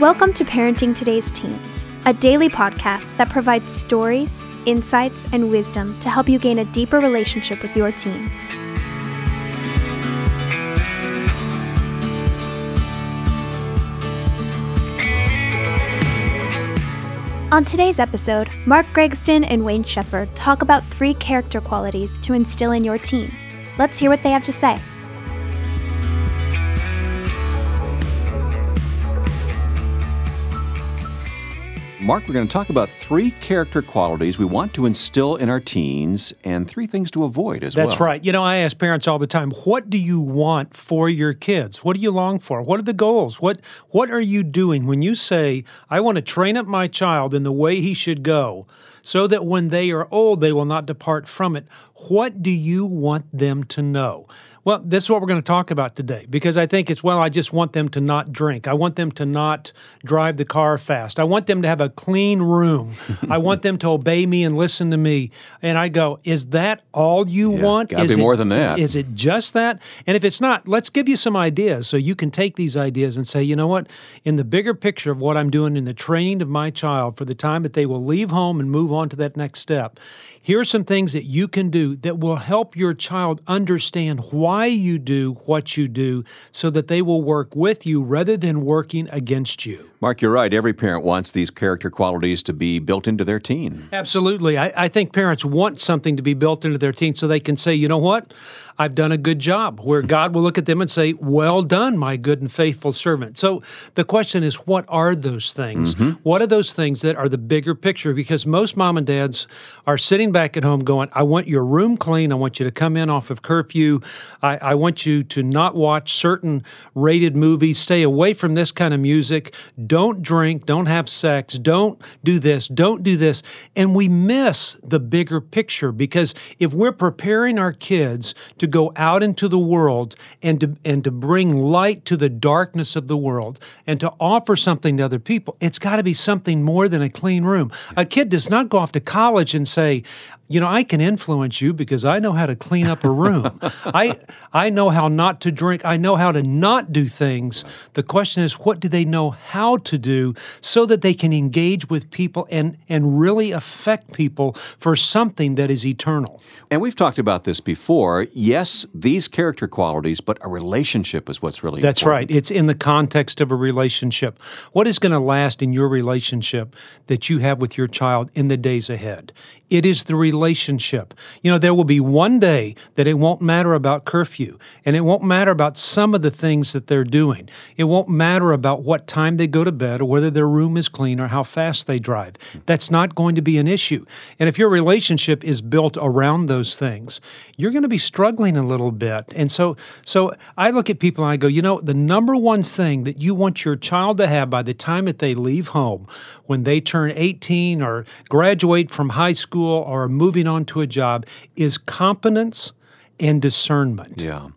Welcome to Parenting Today's Teens, a daily podcast that provides stories, insights, and wisdom to help you gain a deeper relationship with your teen. On today's episode, Mark Gregston and Wayne Shepherd talk about three character qualities to instill in your teen. Let's hear what they have to say. Mark, we're going to talk about three character qualities we want to instill in our teens and three things to avoid as That's well. That's right. You know, I ask parents all the time, what do you want for your kids? What do you long for? What are the goals? What what are you doing when you say, I want to train up my child in the way he should go so that when they are old they will not depart from it? What do you want them to know? Well, this is what we're going to talk about today because I think it's, well, I just want them to not drink. I want them to not drive the car fast. I want them to have a clean room. I want them to obey me and listen to me. And I go, is that all you Yeah, want? gotta is be it, more than that. Is it just that? And if it's not, let's give you some ideas so you can take these ideas and say, you know what? In the bigger picture of what I'm doing in the training of my child for the time that they will leave home and move on to that next step, here are some things that you can do that will help your child understand why you do what you do so that they will work with you rather than working against you. Mark, you're right. Every parent wants these character qualities to be built into their teen. Absolutely. I, I, think parents want something to be built into their teen so they can say, you know what? I've done a good job, where God will look at them and say, Well done, my good and faithful servant. So the question is, what are those things? Mm-hmm. What are those things that are the bigger picture? Because most mom and dads are sitting back at home going, I want your room clean. I want you to come in off of curfew. I, I want you to not watch certain rated movies. Stay away from this kind of music. Don't drink. Don't have sex. Don't do this. Don't do this. And we miss the bigger picture because if we're preparing our kids to go out into the world and to and to bring light to the darkness of the world and to offer something to other people, it's got to be something more than a clean room. A kid does not go off to college and say, you know, I can influence you because I know how to clean up a room. I I know how not to drink. I know how to not do things. The question is, what do they know how to do so that they can engage with people and and really affect people for something that is eternal? And we've talked about this before. Yes, these character qualities, but a relationship is what's really important That's important. right. It's in the context of a relationship. What is going to last in your relationship that you have with your child in the days ahead? It is the relationship. You know, there will be one day that it won't matter about curfew and it won't matter about some of the things that they're doing. It won't matter about what time they go to bed or whether their room is clean or how fast they drive. That's not going to be an issue. And if your relationship is built around those things, you're going to be struggling a little bit. And so so I look at people and I go, you know, the number one thing that you want your child to have by the time that they leave home, when they turn 18 or graduate from high school or moving on to a job is competence and discernment. Yeah.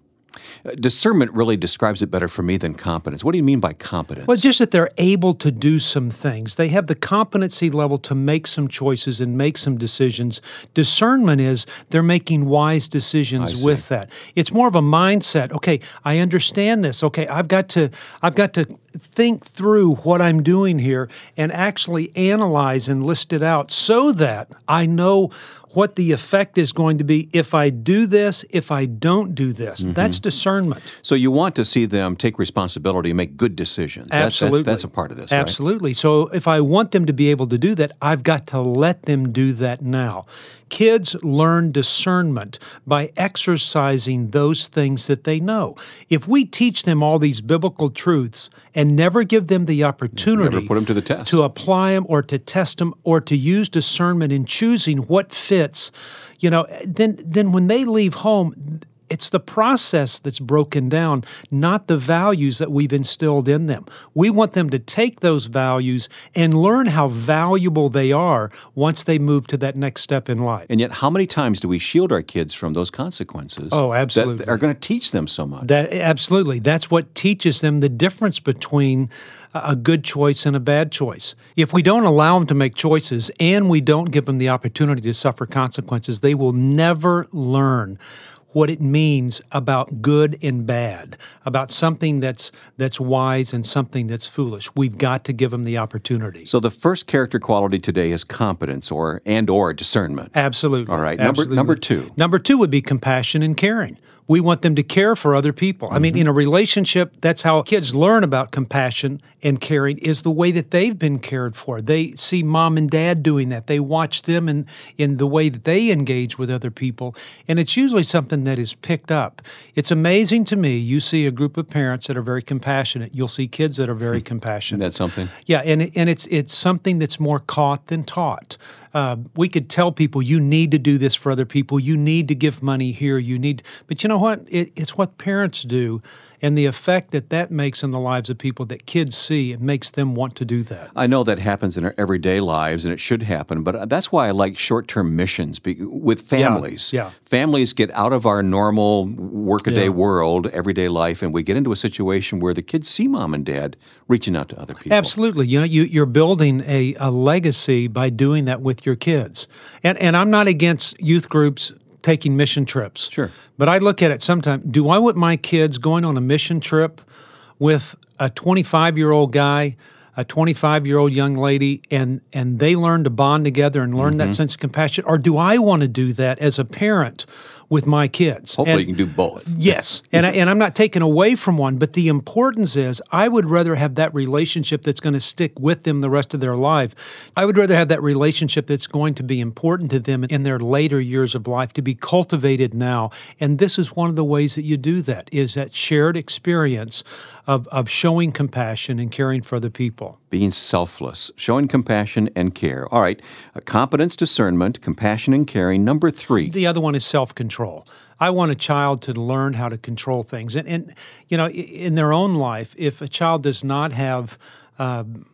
Discernment really describes it better for me than competence. What do you mean by competence? Well, just that they're able to do some things. They have the competency level to make some choices and make some decisions. Discernment is they're making wise decisions with that. It's more of a mindset. Okay, I understand this. Okay, I've got to I've got to think through what I'm doing here and actually analyze and list it out so that I know what the effect is going to be if I do this, if I don't do this. Mm-hmm. That's discernment. So you want to see them take responsibility and make good decisions. Absolutely. That's, that's, that's a part of this. Absolutely. Right? So if I want them to be able to do that, I've got to let them do that now. Kids learn discernment by exercising those things that they know. If we teach them all these biblical truths and never give them the opportunity never put them to the test. to apply them or to test them or to use discernment in choosing what fits, you know, then then when they leave home, it's the process that's broken down, not the values that we've instilled in them. We want them to take those values and learn how valuable they are once they move to that next step in life. And yet, how many times do we shield our kids from those consequences? Oh, absolutely. That are going to teach them so much. That absolutely. That's what teaches them the difference between a good choice and a bad choice. If we don't allow them to make choices and we don't give them the opportunity to suffer consequences, they will never learn what it means about good and bad, about something that's that's wise and something that's foolish. We've got to give them the opportunity. So the first character quality today is competence or and or discernment. Absolutely. All right. Number Absolutely. number 2. Number two would be compassion and caring. We want them to care for other people. I mean, mm-hmm. in a relationship, that's how kids learn about compassion and caring is the way that they've been cared for. They see mom and dad doing that. They watch them in, in the way that they engage with other people. And it's usually something that is picked up. It's amazing to me. You see a group of parents that are very compassionate. You'll see kids that are very compassionate. That's something. Yeah, and and it's it's something that's more caught than taught. Uh, we could tell people you need to do this for other people. You need to give money here. You need, but you know what? It, it's what parents do, and the effect that that makes in the lives of people that kids see. It makes them want to do that. I know that happens in our everyday lives, and it should happen. But that's why I like short-term missions be, with families. yeah. families get out of our normal workaday Yeah. world, everyday life, and we get into a situation where the kids see mom and dad reaching out to other people. Absolutely. You know, you, you're building a, a legacy by doing that with your kids. And, and I'm not against youth groups taking mission trips. Sure. But I look at it sometimes. Do I want my kids going on a mission trip with a 25 year old guy, a 25 year old young lady, and, and they learn to bond together and learn Mm-hmm. that sense of compassion? Or do I want to do that as a parent with my kids? Hopefully, And- you can do both. Yes, and I, and I'm not taking away from one, but the importance is I would rather have that relationship that's going to stick with them the rest of their life. I would rather have that relationship that's going to be important to them in their later years of life to be cultivated now. And this is one of the ways that you do that is that shared experience of, of showing compassion and caring for other people. Being selfless, showing compassion and care. All right, uh, competence, discernment, compassion and caring. Number three. The other one is self control. I want a child to learn how to control things. And, and you know, in their own life, if a child does not have um,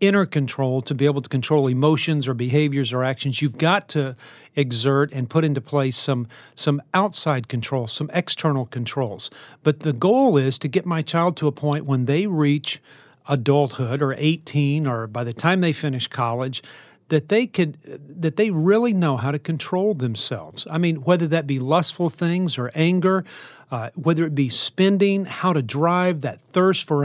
inner control to be able to control emotions or behaviors or actions, you've got to exert and put into place some some outside control, some external controls. But the goal is to get my child to a point when they reach adulthood or 18 or by the time they finish college that they could that they really know how to control themselves. I mean, whether that be lustful things or anger, uh, whether it be spending, how to drive, that thirst for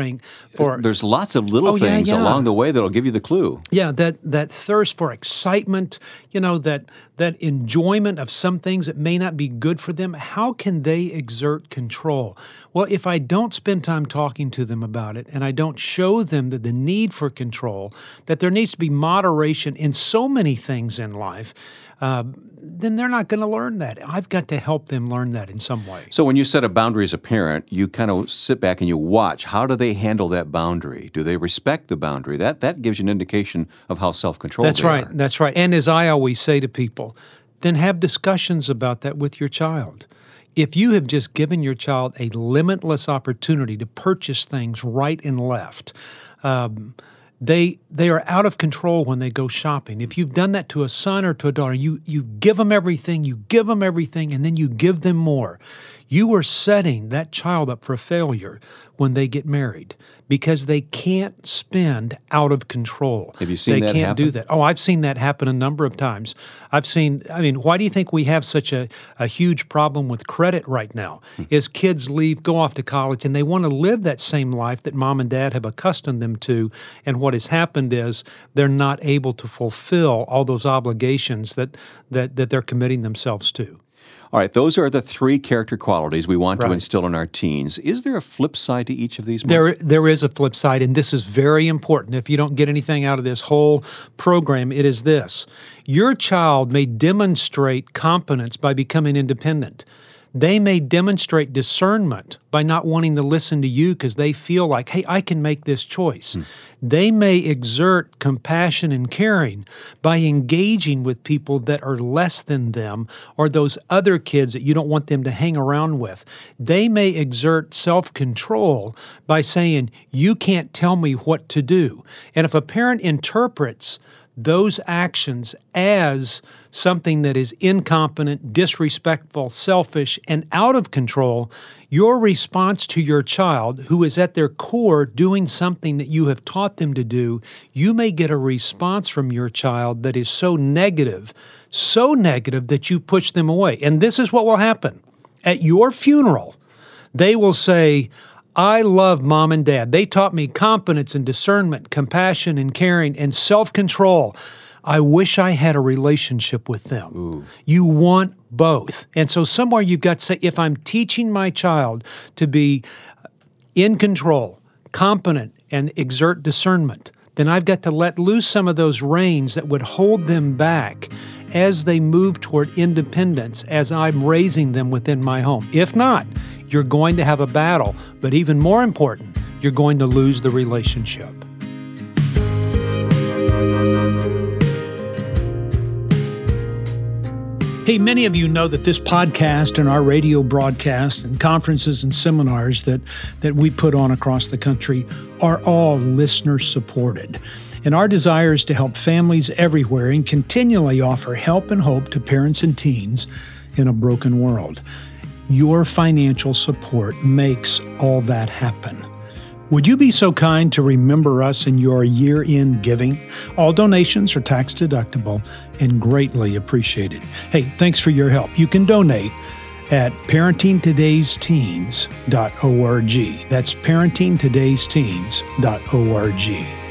for There's lots of little Oh, yeah, things yeah. along the way that'll give you the clue. yeah, that that thirst for excitement, you know, that that enjoyment of some things that may not be good for them, how can they exert control? Well, if I don't spend time talking to them about it and I don't show them that the need for control, that there needs to be moderation in so many things in life, uh, then they're not going to learn that. I've got to help them learn that in some way. So when you set a boundary as a parent, you kind of sit back and you watch. How do they handle that boundary? Do they respect the boundary? That that gives you an indication of how self-controlled That's right. are. That's right. And as I always say to people, then have discussions about that with your child. If you have just given your child a limitless opportunity to purchase things right and left, um, they they are out of control when they go shopping. If you've done that to a son or to a daughter, you you give them everything, you give them everything, and then you give them more. You are setting that child up for failure when they get married because they can't spend out of control. Have you seen they that can't do that. Oh, I've seen that happen a number of times. I've seen. I mean, why do you think we have such a, a huge problem with credit right now? Hmm. Is kids leave, go off to college, and they want to live that same life that mom and dad have accustomed them to. And what has happened is they're not able to fulfill all those obligations that that that they're committing themselves to. All right, those are the three character qualities we want to instill in our teens. Is there a flip side to each of these? Mark? There, there is a flip side, and this is very important. If you don't get anything out of this whole program, it is this your child may demonstrate competence by becoming independent. They may demonstrate discernment by not wanting to listen to you because they feel like, hey, I can make this choice. Hmm. They may exert compassion and caring by engaging with people that are less than them or those other kids that you don't want them to hang around with. They may exert self control by saying, You can't tell me what to do. And if a parent interprets those actions as something that is incompetent, disrespectful, selfish, and out of control, your response to your child, who is at their core doing something that you have taught them to do, you may get a response from your child that is so negative, so negative that you push them away. And this is what will happen. At your funeral, they will say, I love mom and dad. They taught me competence and discernment, compassion and caring, and self control. I wish I had a relationship with them. Ooh. You want both. And so, somewhere you've got to say, if I'm teaching my child to be in control, competent, and exert discernment, then I've got to let loose some of those reins that would hold them back as they move toward independence as I'm raising them within my home. If not, you're going to have a battle, but even more important, you're going to lose the relationship. Hey, many of you know that this podcast and our radio broadcast and conferences and seminars that, that we put on across the country are all listener supported. And our desire is to help families everywhere and continually offer help and hope to parents and teens in a broken world. Your financial support makes all that happen. Would you be so kind to remember us in your year end giving? All donations are tax deductible and greatly appreciated. Hey, thanks for your help. You can donate at parentingtodaysteens.org. That's parentingtodaysteens.org.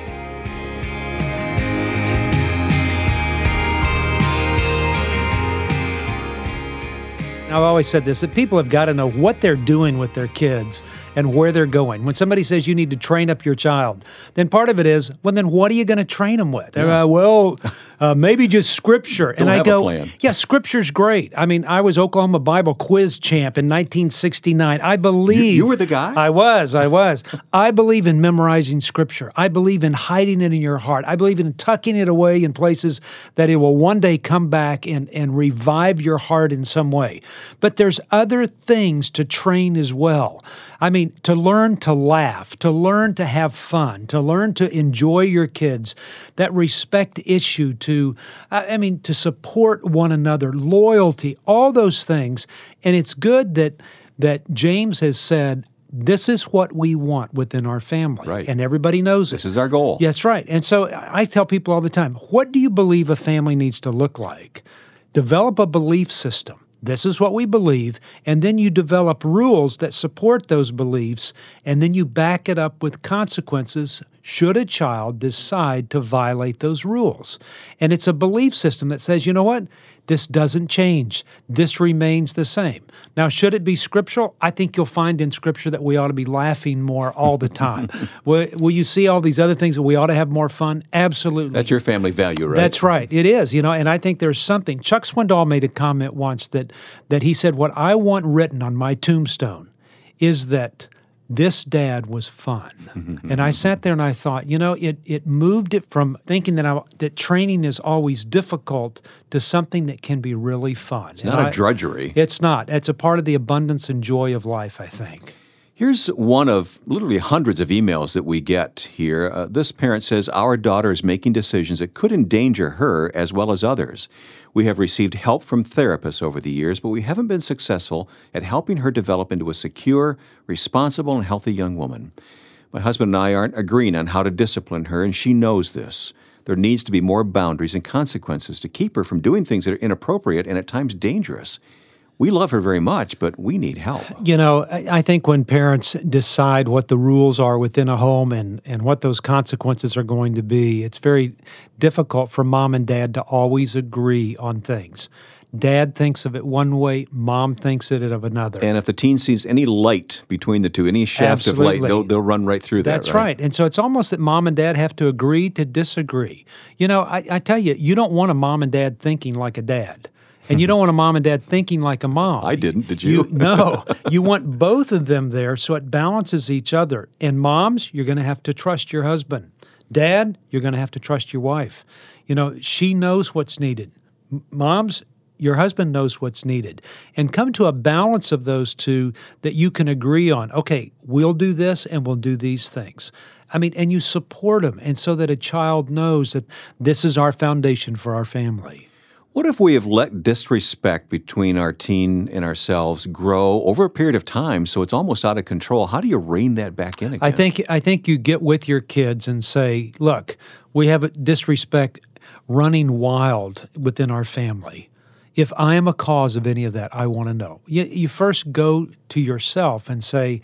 I've always said this that people have got to know what they're doing with their kids and where they're going. When somebody says you need to train up your child, then part of it is, well, then what are you going to train them with? Yeah. Uh, well, uh, maybe just scripture. and I go, yeah, scripture's great. I mean, I was Oklahoma Bible quiz champ in 1969. I believe. You, you were the guy? I was. I was. I believe in memorizing scripture. I believe in hiding it in your heart. I believe in tucking it away in places that it will one day come back and, and revive your heart in some way. But there's other things to train as well. I mean, to learn to laugh, to learn to have fun, to learn to enjoy your kids, that respect issue, to, I mean, to support one another, loyalty, all those things. And it's good that that James has said, this is what we want within our family. Right. And everybody knows this is our goal. That's right. And so I tell people all the time what do you believe a family needs to look like? Develop a belief system. This is what we believe. And then you develop rules that support those beliefs, and then you back it up with consequences should a child decide to violate those rules. And it's a belief system that says, you know what? This doesn't change. This remains the same. Now, should it be scriptural? I think you'll find in scripture that we ought to be laughing more all the time. will, will, you see all these other things that we ought to have more fun? Absolutely. That's your family value, right? That's right. It is, you know, and I think there's something. Chuck Swindoll made a comment once that that he said, What I want written on my tombstone is that this dad was fun. and I sat there and I thought, you know, it it moved it from thinking that I, that training is always difficult to something that can be really fun. It's and not I, a drudgery. It's not. It's a part of the abundance and joy of life, I think. Here's one of literally hundreds of emails that we get here. Uh, this parent says, Our daughter is making decisions that could endanger her as well as others. We have received help from therapists over the years, but we haven't been successful at helping her develop into a secure, responsible, and healthy young woman. My husband and I aren't agreeing on how to discipline her, and she knows this. There needs to be more boundaries and consequences to keep her from doing things that are inappropriate and at times dangerous we love her very much, but we need help. You know, I think when parents decide what the rules are within a home and, and what those consequences are going to be, it's very difficult for mom and dad to always agree on things. Dad thinks of it one way, mom thinks of it of another. And if the teen sees any light between the two, any shaft Absolutely. of light, they'll, they'll run right through that. That's right? right? And so it's almost that mom and dad have to agree to disagree. You know, I, I tell you, you don't want a mom and dad thinking like a dad. And you don't want a mom and dad thinking like a mom. I didn't. Did you? you no. You want both of them there so it balances each other. And moms, you're going to have to trust your husband. Dad, you're going to have to trust your wife. You know, she knows what's needed. Moms, your husband knows what's needed. And come to a balance of those two that you can agree on. Okay, we'll do this and we'll do these things. I mean, and you support them, and so that a child knows that this is our foundation for our family. What if we have let disrespect between our teen and ourselves grow over a period of time so it's almost out of control? How do you rein that back in again? I think I think you get with your kids and say, "Look, we have disrespect running wild within our family. if I am a cause of any of that, I want to know. You, you first go to yourself and say,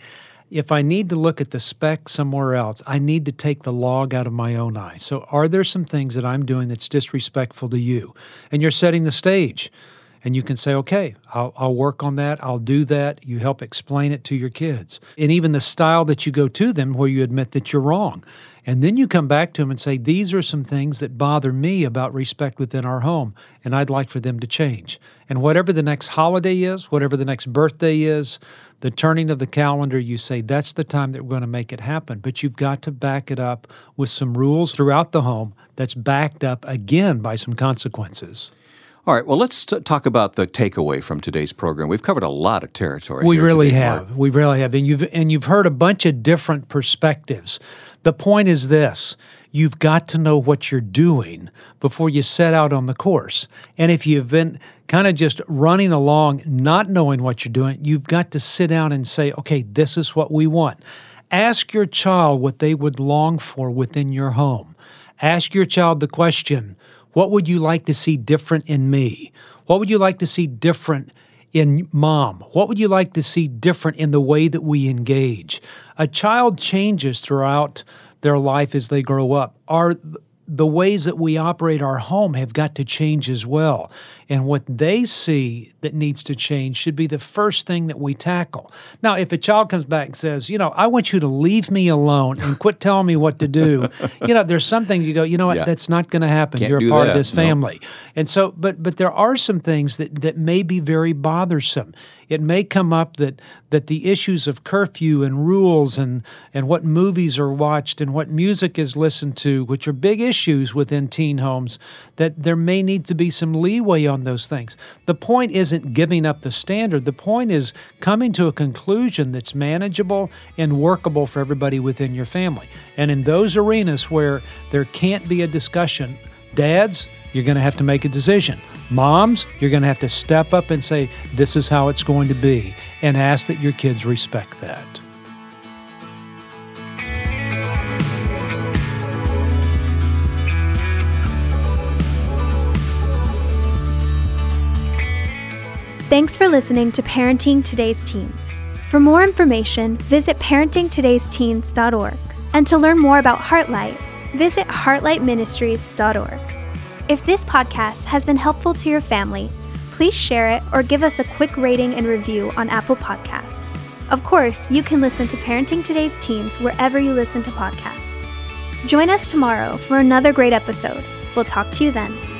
if I need to look at the speck somewhere else, I need to take the log out of my own eye. So, are there some things that I'm doing that's disrespectful to you? And you're setting the stage. And you can say, okay, I'll, I'll, work on that. I'll do that. You help explain it to your kids. And even the style that you go to them where you admit that you're wrong. And then you come back to them and say, These are some things that bother me about respect within our home, and I'd like for them to change. And whatever the next holiday is, whatever the next birthday is, the turning of the calendar, you say, That's the time that we're going to make it happen. But you've got to back it up with some rules throughout the home that's backed up again by some consequences. All right. Well, let's t- talk about the takeaway from today's program. We've covered a lot of territory. We really today, have. Mark. We really have, and you've and you've heard a bunch of different perspectives. The point is this: you've got to know what you're doing before you set out on the course. And if you've been kind of just running along, not knowing what you're doing, you've got to sit down and say, "Okay, this is what we want." Ask your child what they would long for within your home. Ask your child the question what would you like to see different in me? What would you like to see different in mom? What would you like to see different in the way that we engage? A child changes throughout their life as they grow up. Are the ways that we operate our home have got to change as well. And what they see that needs to change should be the first thing that we tackle. Now, if a child comes back and says, you know, I want you to leave me alone and quit telling me what to do, you know, there's some things you go, you know what, yeah. that's not going to happen. Can't You're a part that. of this family. No. And so, but but there are some things that that may be very bothersome. It may come up that that the issues of curfew and rules and and what movies are watched and what music is listened to, which are big issues within teen homes, that there may need to be some leeway on those things. The point isn't giving up the standard. The point is coming to a conclusion that's manageable and workable for everybody within your family. And in those arenas where there can't be a discussion, dads, you're going to have to make a decision. Moms, you're going to have to step up and say, This is how it's going to be, and ask that your kids respect that. Thanks for listening to Parenting Today's Teens. For more information, visit parentingtodaysteens.org. And to learn more about Heartlight, visit heartlightministries.org. If this podcast has been helpful to your family, please share it or give us a quick rating and review on Apple Podcasts. Of course, you can listen to Parenting Today's Teens wherever you listen to podcasts. Join us tomorrow for another great episode. We'll talk to you then.